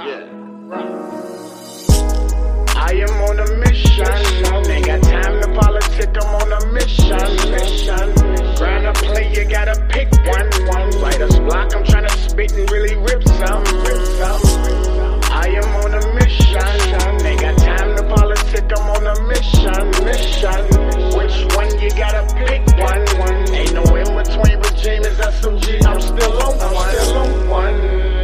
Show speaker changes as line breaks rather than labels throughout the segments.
I am on a mission. Ain't got time to politic. I'm on a mission. Mission. Grind a play, you gotta pick one. One. Writer's block. I'm trying to spit and really rip some. Rip some. I am on a mission. Ain't got time to politic. I'm on a mission. Mission. Which one you gotta pick one. One. Ain't no in between regime is SMG. I'm still on one. I'm still on one.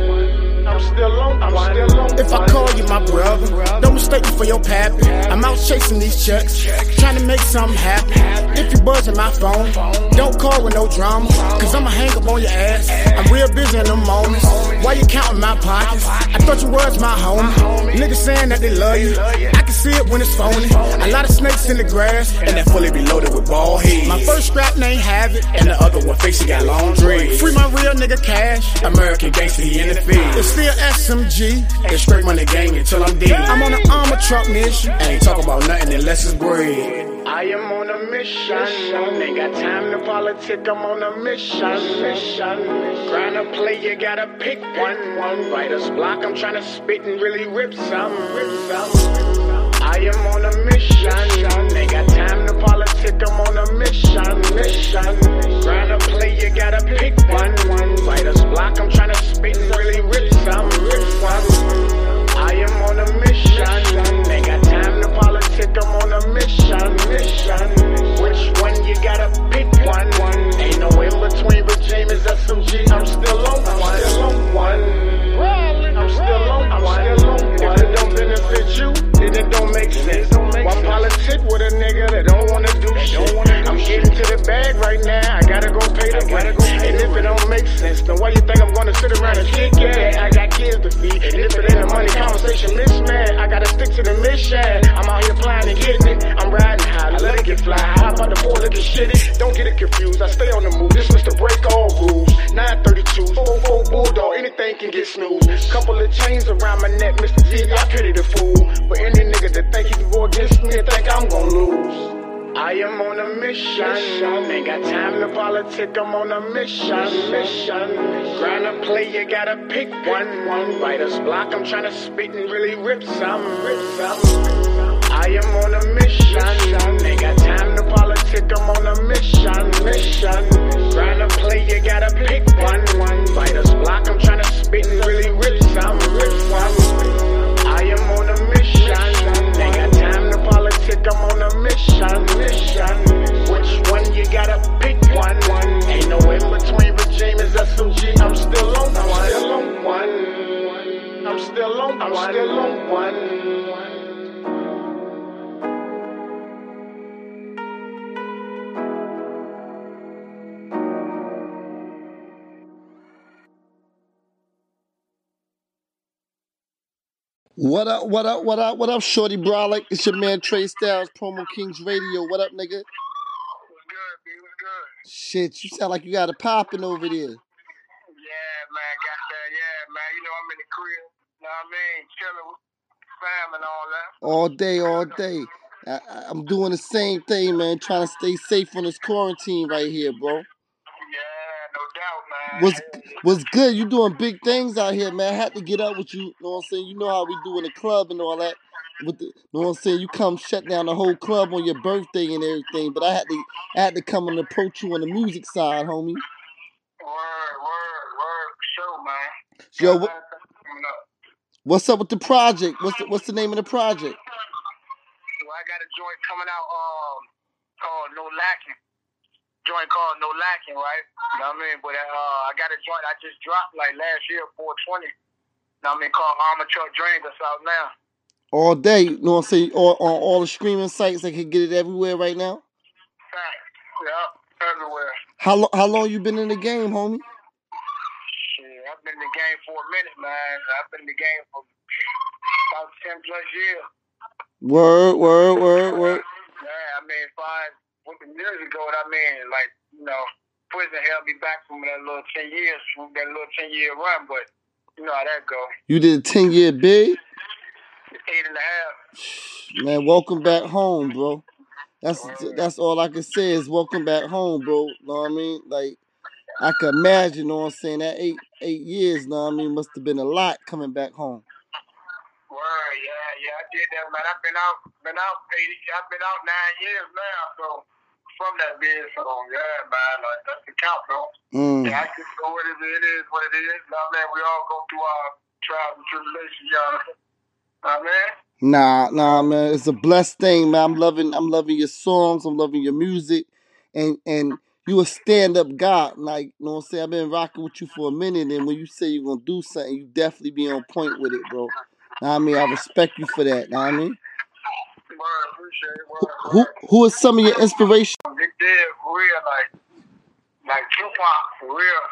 I'm still on I'm still on
If I call you my brother, don't mistake me for your pappy. I'm out chasing these checks, trying to make something happen. If you buzzing my phone, don't call with no drama, cause I'ma hang up on your ass. I'm real busy in the moments. Why you counting my pockets? I thought you was my homie. Niggas saying that they love you. I can see it when it's phony. A lot of snakes in the grass, and that fully reloaded with ball heads. My first strap name Havoc, and the other one facing got long dreads. Free my real nigga cash. American gangster, he in the field. It's still SMG. It's straight money gang until I'm dead. I'm on an armor truck mission. Ain't talking about nothing unless it's bread.
I am on a mission. Ain't got time to politic. I'm on a mission. Mission. Grind a play, you gotta pick one. One. Writer's block. I'm trying to spit and really rip some. Rip some. I am on a mission. Ain't got time to politic. I'm on a mission. Mission. Grind a play, you gotta pick one. One. Writer's block. I'm trying to spit and really. Rip Which one you gotta pick one? One. Ain't no in between regime is SMG. I'm still on one. I'm Still on one. I'm still on one. If it don't benefit you, then it don't make sense. Why politic with a nigga that don't wanna do shit? I'm getting to the bag right now. I gotta go pay the rent. And if it don't make sense, then why you think I'm gonna sit around and kick it? I got kids to feed. And if it ain't a money conversation mismatch, gotta stick to the mission. I'm out here flying and getting it. I'm riding high, I let it get fly. How about the four looking shitty? Don't get it confused. I stay on the move. This was to break all rules. 932, 4 bulldog, anything can get snoozed. Couple of chains around my neck, Mr. T, I pity the fool. But any nigga that think he can go against me, think I'm gonna lose. I am on a mission. Ain't got time to politic. I'm on a mission. Mission. Grind a play, you gotta pick one. One. Writer's block. I'm trying to spit and really rip some. Rip some. I am on a mission. Ain't got time to politic. I'm on a mission. Mission. Grind a play, you gotta pick one. One. Writer's block. I'm trying to spit and really rip some. Rip some.
What up, what up, what up, what up, Shorty Bralik? It's your man Trey Styles, Promo Kings Radio. What up, nigga?
What's good, B? What's good?
Shit, you sound like you got a popping over there.
Yeah, man, got that. Yeah, man. You know I'm in the crib. You know what I mean? Chilling with fam and all that.
All day, all day. I, I'm doing the same thing, man, trying to stay safe on this quarantine right here, bro.
Yeah, no doubt, man.
What's what's good? You doing big things out here, man. I had to get up with you, you know what I'm saying? You know how we do in the club and all that. With the, you know what I'm saying? You come shut down the whole club on your birthday and everything, but I had to I had to come and approach you on the music side, homie.
Word, word, word, for sure, man.
Yo, what,
that coming up.
what's up with the project? What's the, what's the name of the project?
So I got a joint coming out um called No Lacking. Joint called No Lacking, right? You know what I mean? But uh, I got a joint I just dropped like last year, 420. You know what I mean? Called Armor Truck Dreams that's out now.
All day, you know what I'm saying? All, on all the streaming sites, they can get it everywhere right now.
Facts. Yep, everywhere.
How long? How long you been in the game, homie?
Shit, I've been in the game for a minute, man. I've been in the game for about 10 plus years.
Word, word, word, word.
Yeah, I mean, five, years ago, what I mean, like, you know, prison held me back from that little 10 years, from that little 10 year run, but you know how that go.
You did a ten year bid,
Eight and a half.
man. Welcome back home, bro. That's that's all I can say is welcome back home, bro. Know what I mean? Like I can imagine, you know what I'm saying? That eight eight years, know what I mean, must have been a lot coming back home.
Word, yeah, yeah, I did that, man. I've been out, been out eight, I've been out nine years now, so from that biz, so yeah, man, like that's the count, though.
Mm.
Yeah, I just go what it is, it is what it is. Now, man, we all go through our trials and tribulations, y'all. Now, man.
Nah, nah, man. It's a blessed thing, man. I'm loving, I'm loving your songs. I'm loving your music, and and you a stand up guy. Like, you know what I'm saying? I've been rocking with you for a minute, and when you say you're gonna do something, you definitely be on point with it, bro. What I mean, I respect you for that. What I mean,
Word, appreciate it,
who who is some of your inspiration?
Big deal, real, like, like Tupac, for real.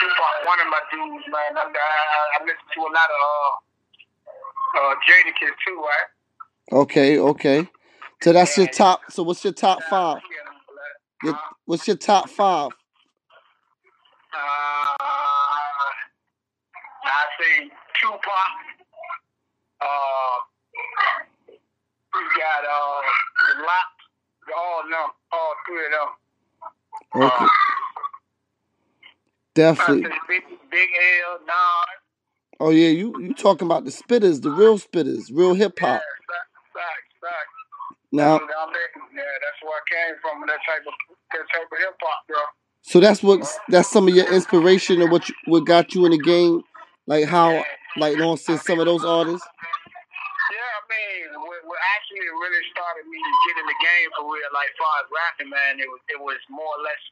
Tupac, one of my dudes, man. I, I, I listen to a lot of uh, uh, Jadakiss too, right?
Okay, okay. So that's your top. So what's your top five? Your, what's your top five?
uh, I say Tupac. Uh, got uh, the LOX, all of them, all three of them.
Okay,
Uh,
definitely.
Big, Big L, Nas.
Oh yeah, you you talking about the spitters, the real spitters, real hip
Yeah,
hop.
facts, facts, facts.
Now,
That's what I mean. Yeah, that's where I came from. That type of that type of hip hop, bro.
so that's what that's some of your inspiration and what you, what got you in the game, like how like you know what I'm saying some of those artists.
Yeah, I mean, what, what actually really started me to get in the game for real, like far as rapping, man, it was it was more or less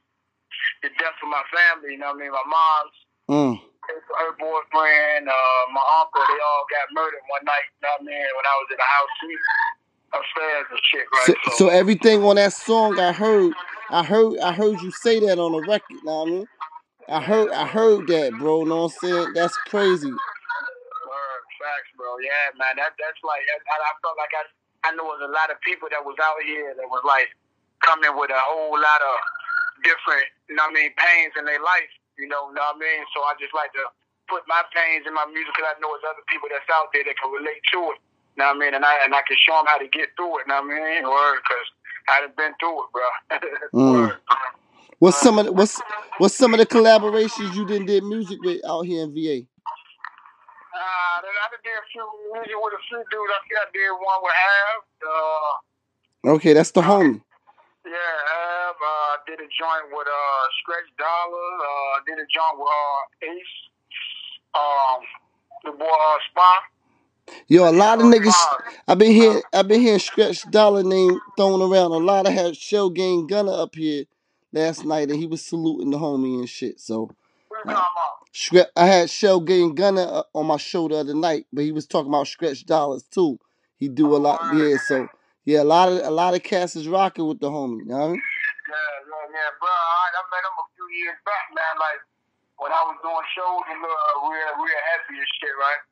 the death of my family. You know what I mean? My mom's
Mm.
her, boyfriend, uh, my uncle, they all got murdered one night. You know what I mean? When I was in the house suite upstairs and shit,
So
right?
so everything on that song I heard, I heard I heard you say that on the record. You know what I mean? I heard I heard that, bro. You Know what I'm saying? That's crazy.
Word, facts, bro. Yeah, man. That that's like I, I felt like I I know there was a lot of people that was out here that was like coming with a whole lot of different, you know what I mean, pains in their life. You know, know what I mean. So I just like to put my pains in my music because I know there's other people that's out there that can relate to it. You know what I mean? And I and I can show them how to get through it. You know what I mean? Word, because I done been through it, bro.
Mm. What's some of the, what's what's some of the collaborations you done did music with out here in VA?
Uh, then I did a few music with a few dudes. I think I did one with Av. Uh,
Okay, that's the homie.
Yeah, Ab, uh, did a joint with uh Stretch Dollar, uh, did a joint with uh Ace, um, the boy uh Spa.
Yo, a lot of niggas. I've been hearing. I've been hearing Stretch Dollar name thrown around. A lot of had Shell Gang Gunner up here last night, and he was saluting the homie and shit. So
what you talking
I had Shell Gang Gunner uh, on my show the other night, but he was talking about Stretch Dollars too. He do a lot. Yeah, so yeah, a lot of a lot of cats is rocking with the homie. You know what I mean?
Yeah, yeah, yeah, bro. I, I met him a few years back, man. Like when I was doing shows and uh, real, real heavy and shit, right?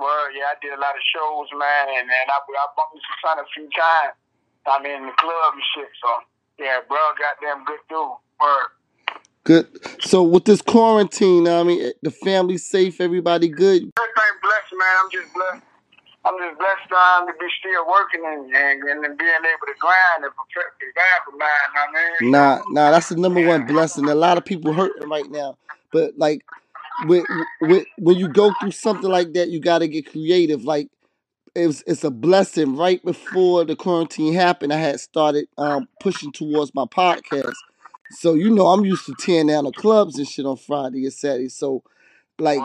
Well, yeah, I did a lot of shows, man, and, and I, I bumped into son a few times. I mean, in the club and shit. So yeah, bro, goddamn good dude. Word.
Good. So with this quarantine, I mean, the family safe, everybody good.
Everything blessed, man. I'm just blessed. I'm just blessed um, to be still working and, and, and being able to grind and protect the back of mine. I mean,
Nah, nah, that's the number one blessing. A lot of people hurting right now, but like, with, with when you go through something like that, you got to get creative. Like, it's it's a blessing. Right before the quarantine happened, I had started um pushing towards my podcast. So you know, I'm used to tearing down the clubs and shit on Friday and Saturday. So like.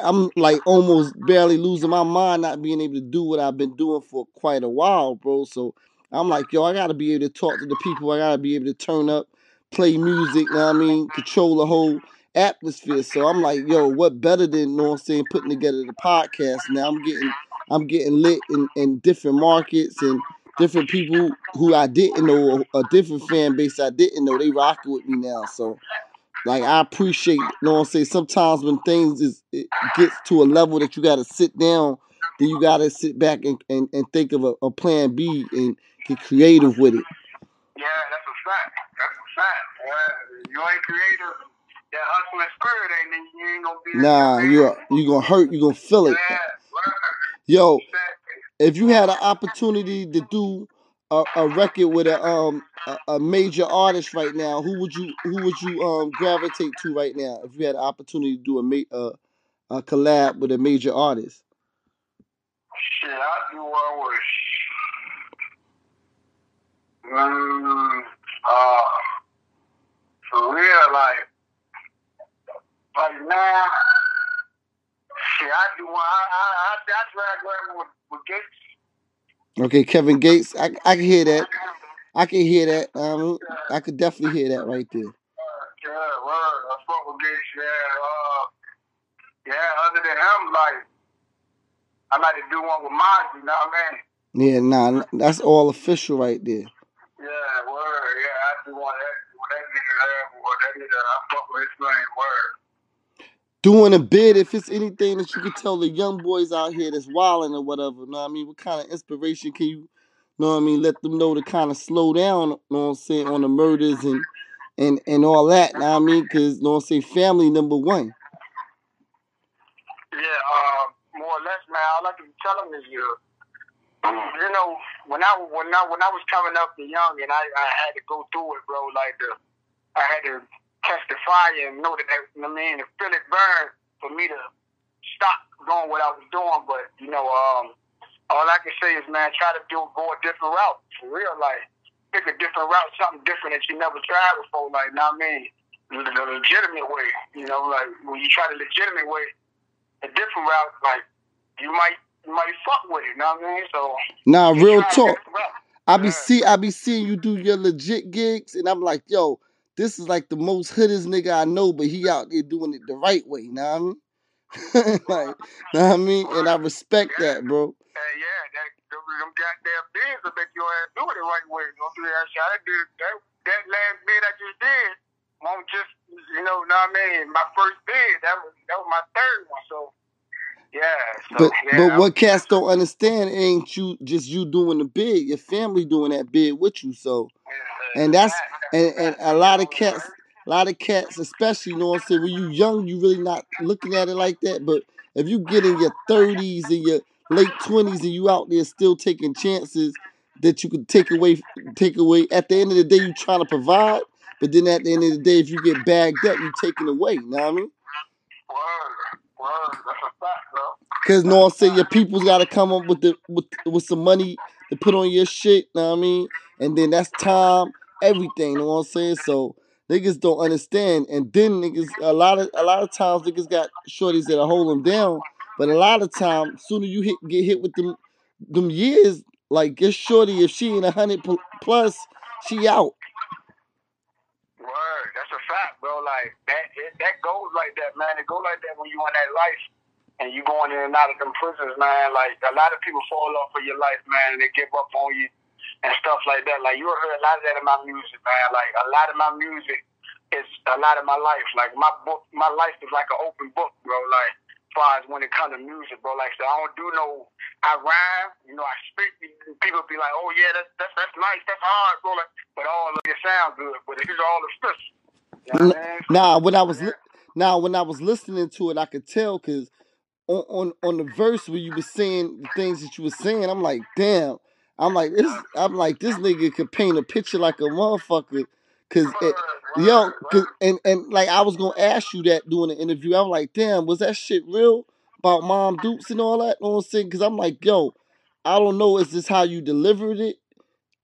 I'm like almost barely losing my mind not being able to do what I've been doing for quite a while, bro. So I'm like, yo, I gotta be able to talk to the people. I gotta be able to turn up, play music, you know what I mean, control the whole atmosphere. So I'm like, yo, what better than, you know what I'm saying, putting together the podcast. Now I'm getting I'm getting lit in, in different markets and different people who I didn't know, a different fan base I didn't know, they rocking with me now. So like I appreciate, you know what I'm saying. Sometimes when things is it gets to a level that you got to sit down, then you got to sit back and, and, and think of a, a plan B and get creative with it.
Yeah, that's a fact. That's a fact. Yeah, you ain't creative. That hustling spirit ain't you ain't gonna be.
Nah, you're, you gonna hurt, You're gonna feel it.
Yeah.
Yo. If you had an opportunity to do a, a record with a um a, a major artist right now, who would you who would you um gravitate to right now? If you had an opportunity to do a ma- uh, a collab with a major artist,
Shit, I do one with. Mm, uh, for real, like, like now, shit, I do one. I, I, I, I drag with, with Gates.
Okay, Kevin Gates. I I can hear that. I can hear that. Um, I could definitely hear that right there.
Yeah, word. I fuck with Gates. Yeah, uh, yeah. Other than him, like, I like to do one with Mozzy. You know what I mean?
Yeah, nah, that's all official right there.
Yeah, word. Yeah, I do want that. With that nigga that nigga, I fuck with his name. Word.
Doing a bid, if it's anything that you could tell the young boys out here that's wilding or whatever, know what I mean? What kind of inspiration can you, know what I mean, let them know to kind of slow down, You know what I'm saying, on the murders and and and all that, know what I mean? Because, know what I'm saying, family number one.
Yeah, uh, more or less, man. I can tell them is, you, you know, when I when I when I was coming up the young, and I I had to go through it, bro. Like the, I had to catch the fire and know that, that I mean, to feel it burn for me to stop doing what I was doing. But you know, um, all I can say is, man, try to do go a different route for real. Like pick a different route, something different that you never tried before. Like, know what I mean, the, the legitimate way. You know, like when you try the legitimate way, a different route, like you might you might fuck with it. You know what I mean? So
Nah,
just
real talk. I be
Yeah.
see I be seeing you do your legit gigs, and I'm like, yo, this is like the most hoodest nigga I know, but he out there doing it the right way. Know what I mean? like, know what I mean? And I respect that, bro.
Hey, yeah, that them, them goddamn bids will make your ass do it the right way. You know what I'm saying? I did that that last bid I just did. Won't just you know, know what I mean? My first bid, that was that was my third one. So yeah, so
But
yeah,
but
I'm-
what cats don't understand ain't you just you doing the bid, your family doing that bid with you. So
yeah,
and that's and, and a lot of cats a lot of cats especially you know what I'm saying when you're young you really not looking at it like that but if you get in your 30s and your late 20s and you out there still taking chances that you could take away take away at the end of the day you trying to provide but then at the end of the day if you get bagged up you taking away you know what I mean. Cause know what I'm saying your people's gotta come up with the with with some money to put on your shit, you know what I mean? And then that's time, everything, You know what I'm saying? So niggas don't understand. And then niggas a lot of a lot of times niggas got shorties that'll hold them down. But a lot of times, sooner you hit get hit with them them years, like your shorty, if she ain't a hundred plus, she out.
Word, that's a fact, bro. Like that, it, that goes like that, man. It go like that when you in that life and you going in and out of them prisons, man. Like a lot of people fall off of your life, man, and they give up on you and stuff like that. Like you heard a lot of that in my music, man. Like a lot of my music is a lot of my life. Like my book, my life is like an open book, bro. Like as far as when it comes to music, bro. Like so I don't do no. I rhyme, you know. I speak. People be like, "Oh yeah, that's that's, that's nice, that's hard, bro." Like, but all of it sound good, but it's all the stuff. You know what I mean?
Nah, when I was li- nah, when I was listening to it, I could tell because on, on on the verse where you were saying the things that you were saying, I'm like, damn. I'm like this. I'm like this nigga could paint a picture like a motherfucker. Cause it, yo, cause, and and like I was gonna ask you that during the interview. I'm like, damn, was that shit real about Mom Dukes and all that? You know what I'm saying? Cause I'm like, yo, I don't know. Is this how you delivered it?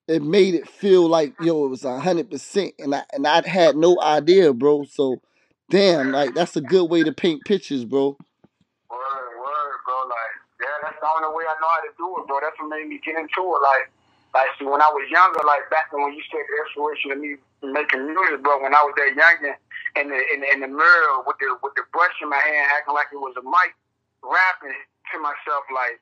It made it feel like yo, it was hundred percent, and I and I had no idea, bro. So, damn, like that's a good way to paint pictures, bro.
Word, word, bro. Like, yeah, that's the only way I know how to do it, bro. That's what made me get into it. Like, like see, when I was younger, like back when you said the inspiration of me making music, bro. When I was that younger, in the in in the mirror with the with the brush in my hand, acting like it was a mic, rapping to myself like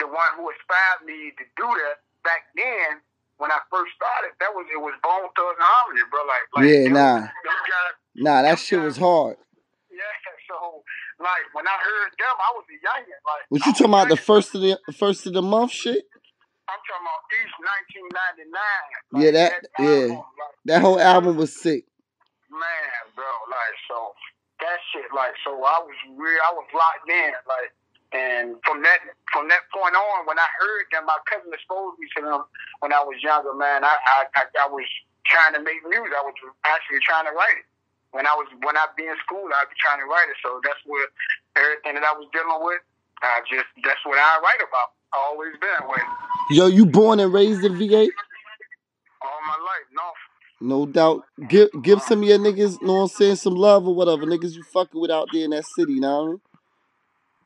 the one who inspired me to do that back then. When I first started, that was it was Bone Thugs and Harmony, bro. Like, like
Yeah,
them-
nah.
guys,
Nah, that shit was hard.
Yeah. So, like, when I heard them, I was a youngin. Like,
Was you talking about the first of the first of the month shit?
I'm talking about East 1999.
Yeah, that- yeah.
album, like,
That whole album was sick.
man, bro. Like, so that shit, like, so I was real. I was locked in, like, and from that from that point on, when I heard them, my cousin exposed me to them when I was younger, man. I I, I, I was trying to make music. I was actually trying to write it. When I was when I be in school, I'd be trying to write it. So that's what everything that I was dealing with I just that's what I write about. I always been that way.
Yo, you born and raised in VA?
All my life, no.
No doubt. Give give some of your niggas, know what I'm saying, some love or whatever. Niggas you fucking with out there in that city, know what I mean?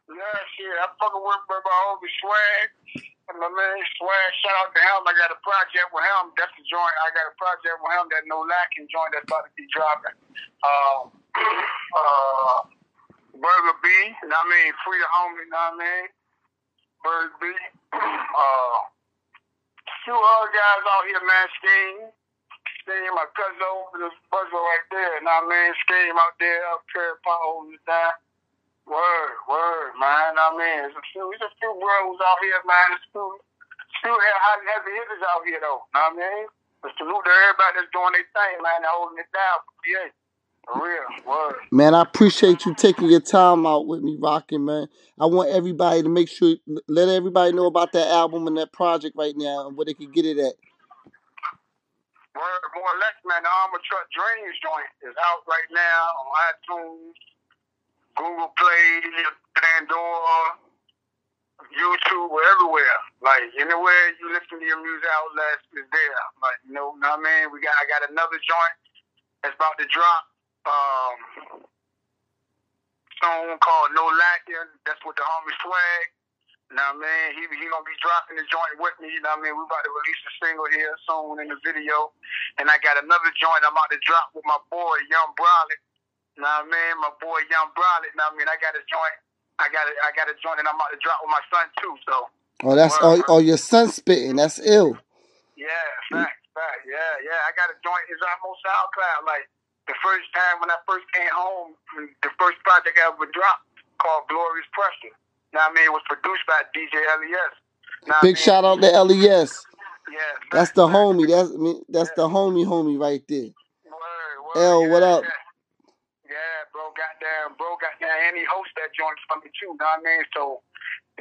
Yeah, shit. I fucking with my homie Swag. My man Swag, shout out to him. I got a project with him. That's the joint. I got a project with him that no lacking joint that's about to be dropping. Um, uh, Burger B, you know what I mean? Free the homie, you know what I mean? Burger B. Uh, few other guys out here, man. Scheme. Scheme, my cousin over the buzzer right there, you know what I mean? Scheme out there, up here, potholes and that. Word, word, man. I mean, it's a few, it's a few bros out here, man. It's a few, few heavy, heavy hitters out here, though. Know what I mean? But salute to everybody that's doing their thing, man. They're holding it down for VA. For real, word.
Man, I appreciate you taking your time out with me, rocking, man. I want everybody to make sure, let everybody know about that album and that project right now and where they can get it at.
Word, more or less, man. The Armor Truck Dreams joint is out right now on iTunes, Google Play, Pandora, YouTube, everywhere. Like anywhere you listen to your music outlets is there. Like you know, know what I mean? We got I got another joint that's about to drop um song called No Lacking. That's with the homie Swag. You know what I mean? He he gonna be dropping the joint with me, you know what I mean? We about to release a single here soon in the video. And I got another joint I'm about to drop with my boy Young Brolic. Know what I mean? My boy Young Brolic, know what I mean? I got a joint I got a, I got a joint and I'm about to drop with my son too, so
Oh, that's oh, oh your son spitting. That's ill.
yeah, fact, fact, yeah, yeah. I got a joint. It's almost SoundCloud. Like the first time when I first came home, the first project I ever dropped called Glorious Pressure. Now I mean, it was produced by DJ Les. Now,
Big shout out to LES.
Yeah,
That's the homie. That's I mean, that's the homie homie right there.
Word, word,
L,
yeah,
what up?
Yeah. Bro, goddamn, bro, goddamn, and he hosts that joint for me too. Know what I mean? So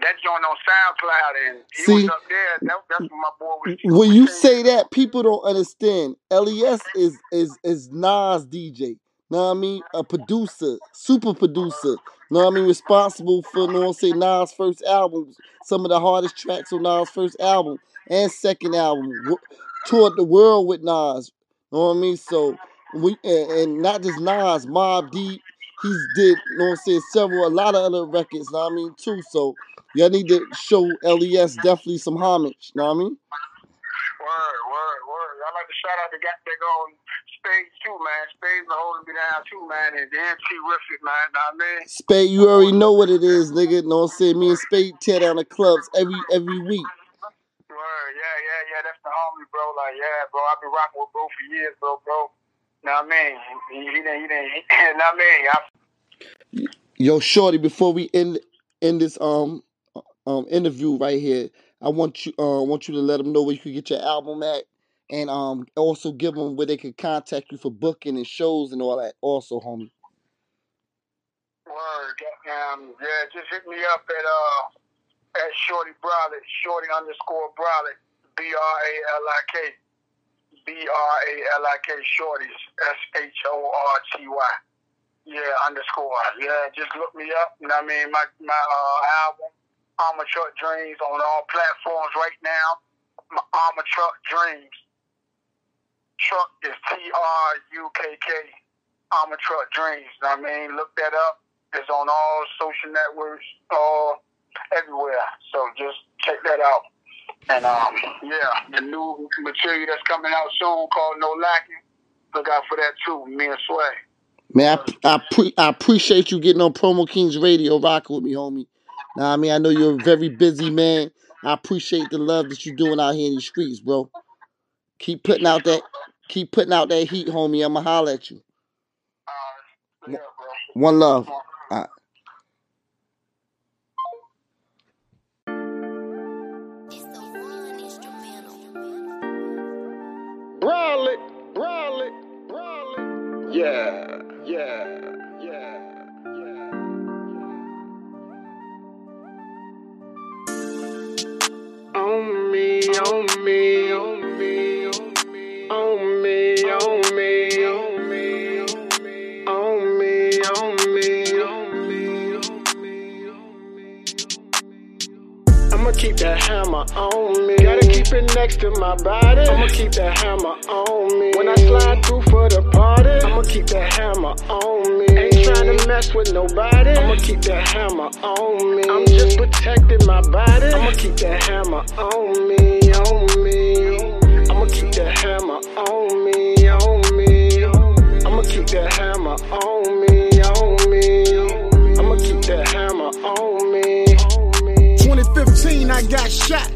that joint on SoundCloud, and he
See?
was up there. That, that's when my boy was.
When you say that, people don't understand. LES is is is Nas DJ. Know what I mean? A producer, super producer. Know what I mean? Responsible for, know what I'm Nas' first album. Some of the hardest tracks on Nas' first album and second album. Toured the world with Nas. Know what I mean? So we and, and not just Nas, Mobb Deep. He's did, you know what I'm saying, several a lot of other records, know what I mean, too. So y'all need to show LES definitely some homage, you know what I mean?
Word, word, word. I like to shout out the guy that go on Spades too, man. Spades been holding me down too, man. And MC Riffit, man. Know what I mean?
Spade, you already know what it is, nigga. Know what I'm saying? Me and Spade tear down the clubs every every week.
Word, yeah, yeah, yeah. That's the homie, bro. Like, yeah, bro. I've been rocking with bro for years, bro, bro. Know what I mean? He, he didn't, he didn't, he, know what I mean? I,
Yo, shorty, before we end end this um um interview right here, I want you uh want you to let them know where you can get your album at, and um also give them where they can contact you for booking and shows and all that. Also, homie.
word, um, yeah, just hit me up at, uh, at Shorty Bralik, Shorty underscore Bralik, B R A L I K. B R A L I K Shorties, S H O R T Y. Yeah, underscore. Yeah, just look me up. You know what I mean? My my uh, album, Armor Truck Dreams, on all platforms right now. My Armor Truck Dreams. Truck is T R U K K. Armor Truck Dreams. You know what I mean? Look that up. It's on all social networks, all everywhere. So just check that out. And um, yeah, the new material that's coming out soon called No Lacking. Look out for that too. Me and Sway.
Man, I I, pre- I appreciate you getting on Promo Kings Radio, rocking with me, homie. Now, I mean, I know you're a very busy man. I appreciate the love that you're doing out here in these streets, bro. Keep putting out that, keep putting out that heat, homie. I'ma holler at you.
Uh, yeah, bro.
One love.
Yeah, yeah, yeah, yeah. On me, on me, on me, on me, on me, on me, on me, on me, on me, on me, on me, I'ma keep that hammer on. Gotta keep it next to my body. I'ma keep that hammer on me. When I slide through for the party, I'ma keep that hammer on me. Ain't trying to mess with nobody. I'ma keep that hammer on me. I'm just protecting my body. I'ma keep that hammer on me, on me. I'ma keep that hammer on me, on me. I'ma keep that hammer on me, on me. I'ma keep that hammer on me.
2015, I got shot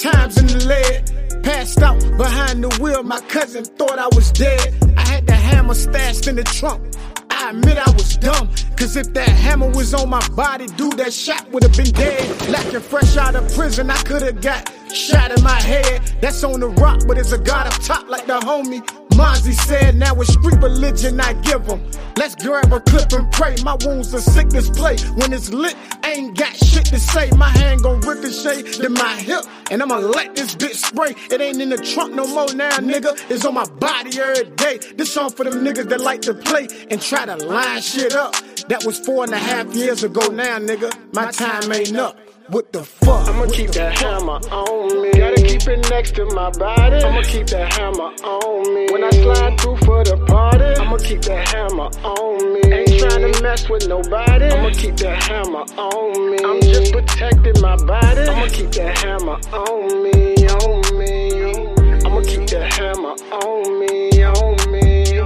times in the lead. Passed out behind the wheel, my cousin thought I was dead. I had the hammer stashed in the trunk. I admit I was dumb, cause if that hammer was on my body, dude, that shot would have been dead. Lacking fresh out of prison, I could've got shot in my head. That's on the rock, but it's a god up top, like the homie Mozzy said. Now it's street religion I give them. Let's grab a clip and pray. My wounds a sickness play. When it's lit, ain't got shit to say. My hand gon' ricochet to my hip, and I'ma let this bitch spray. It ain't in the trunk no more now, nigga. It's on my body every day. This song for them niggas that like to play and try to line shit up. That was four and a half years ago now, nigga. My time ain't up. What the fuck?
I'ma
What
keep that
fuck?
hammer on me. Gotta keep it next to my body. I'ma keep that hammer on me. When I slide through for the party, I'ma keep that hammer on me. Ain't trying to mess with nobody. I'ma keep that hammer on me. I'm just protecting my body. I'ma keep that hammer on me, on me. I'ma keep that hammer on me, on me.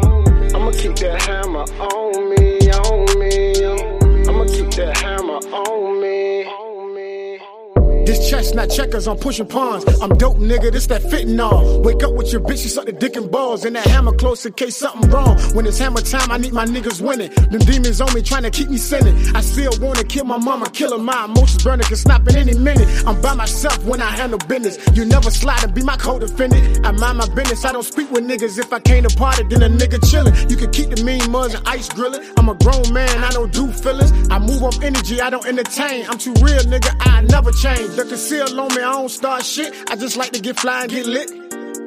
I'ma keep that hammer on me,
This chestnut checkers, I'm pushing pawns. I'm dope, nigga. This that fitting all. Wake up with your bitch, she suck the dick and balls. And that hammer close in case something wrong. When it's hammer time, I need my niggas winning. Them demons on me trying to keep me sinning. I still wanna kill my mama, kill her. My emotions burning, can snap in any minute. I'm by myself when I handle business. You never slide and be my co-defendant. I mind my business. I don't speak with niggas. If I came to party, then a nigga chillin'. You can keep the mean mugs and ice grillin'. I'm a grown man, I don't do feelings. I move off energy, I don't entertain. I'm too real, nigga. I never change. The conceal on me, I don't start shit. I just like to get fly and get lit.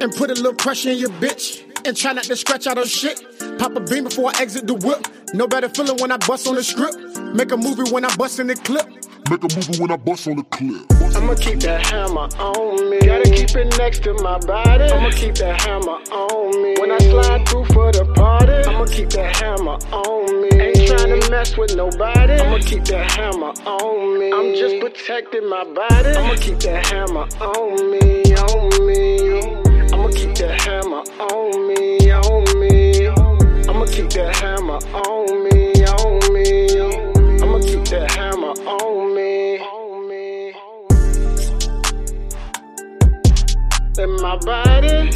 And put a little pressure in your bitch. And try not to scratch out her shit. Pop a beam before I exit the whip. No better feeling when I bust on the script. Make a movie when I bust in the clip.
Make a movie when I bust on the clip.
I'ma keep that hammer on me. Gotta keep it next to my body. I'ma keep that hammer on me. When I slide through for the party, I'ma keep that hammer on me. Trying to mess with nobody. I'ma keep that hammer on me. I'm just protecting my body. I'ma keep that hammer on me, on me. I'ma keep that hammer on me, on me. I'ma keep that hammer on me, on me. I'ma keep that hammer on me, on me. In my body,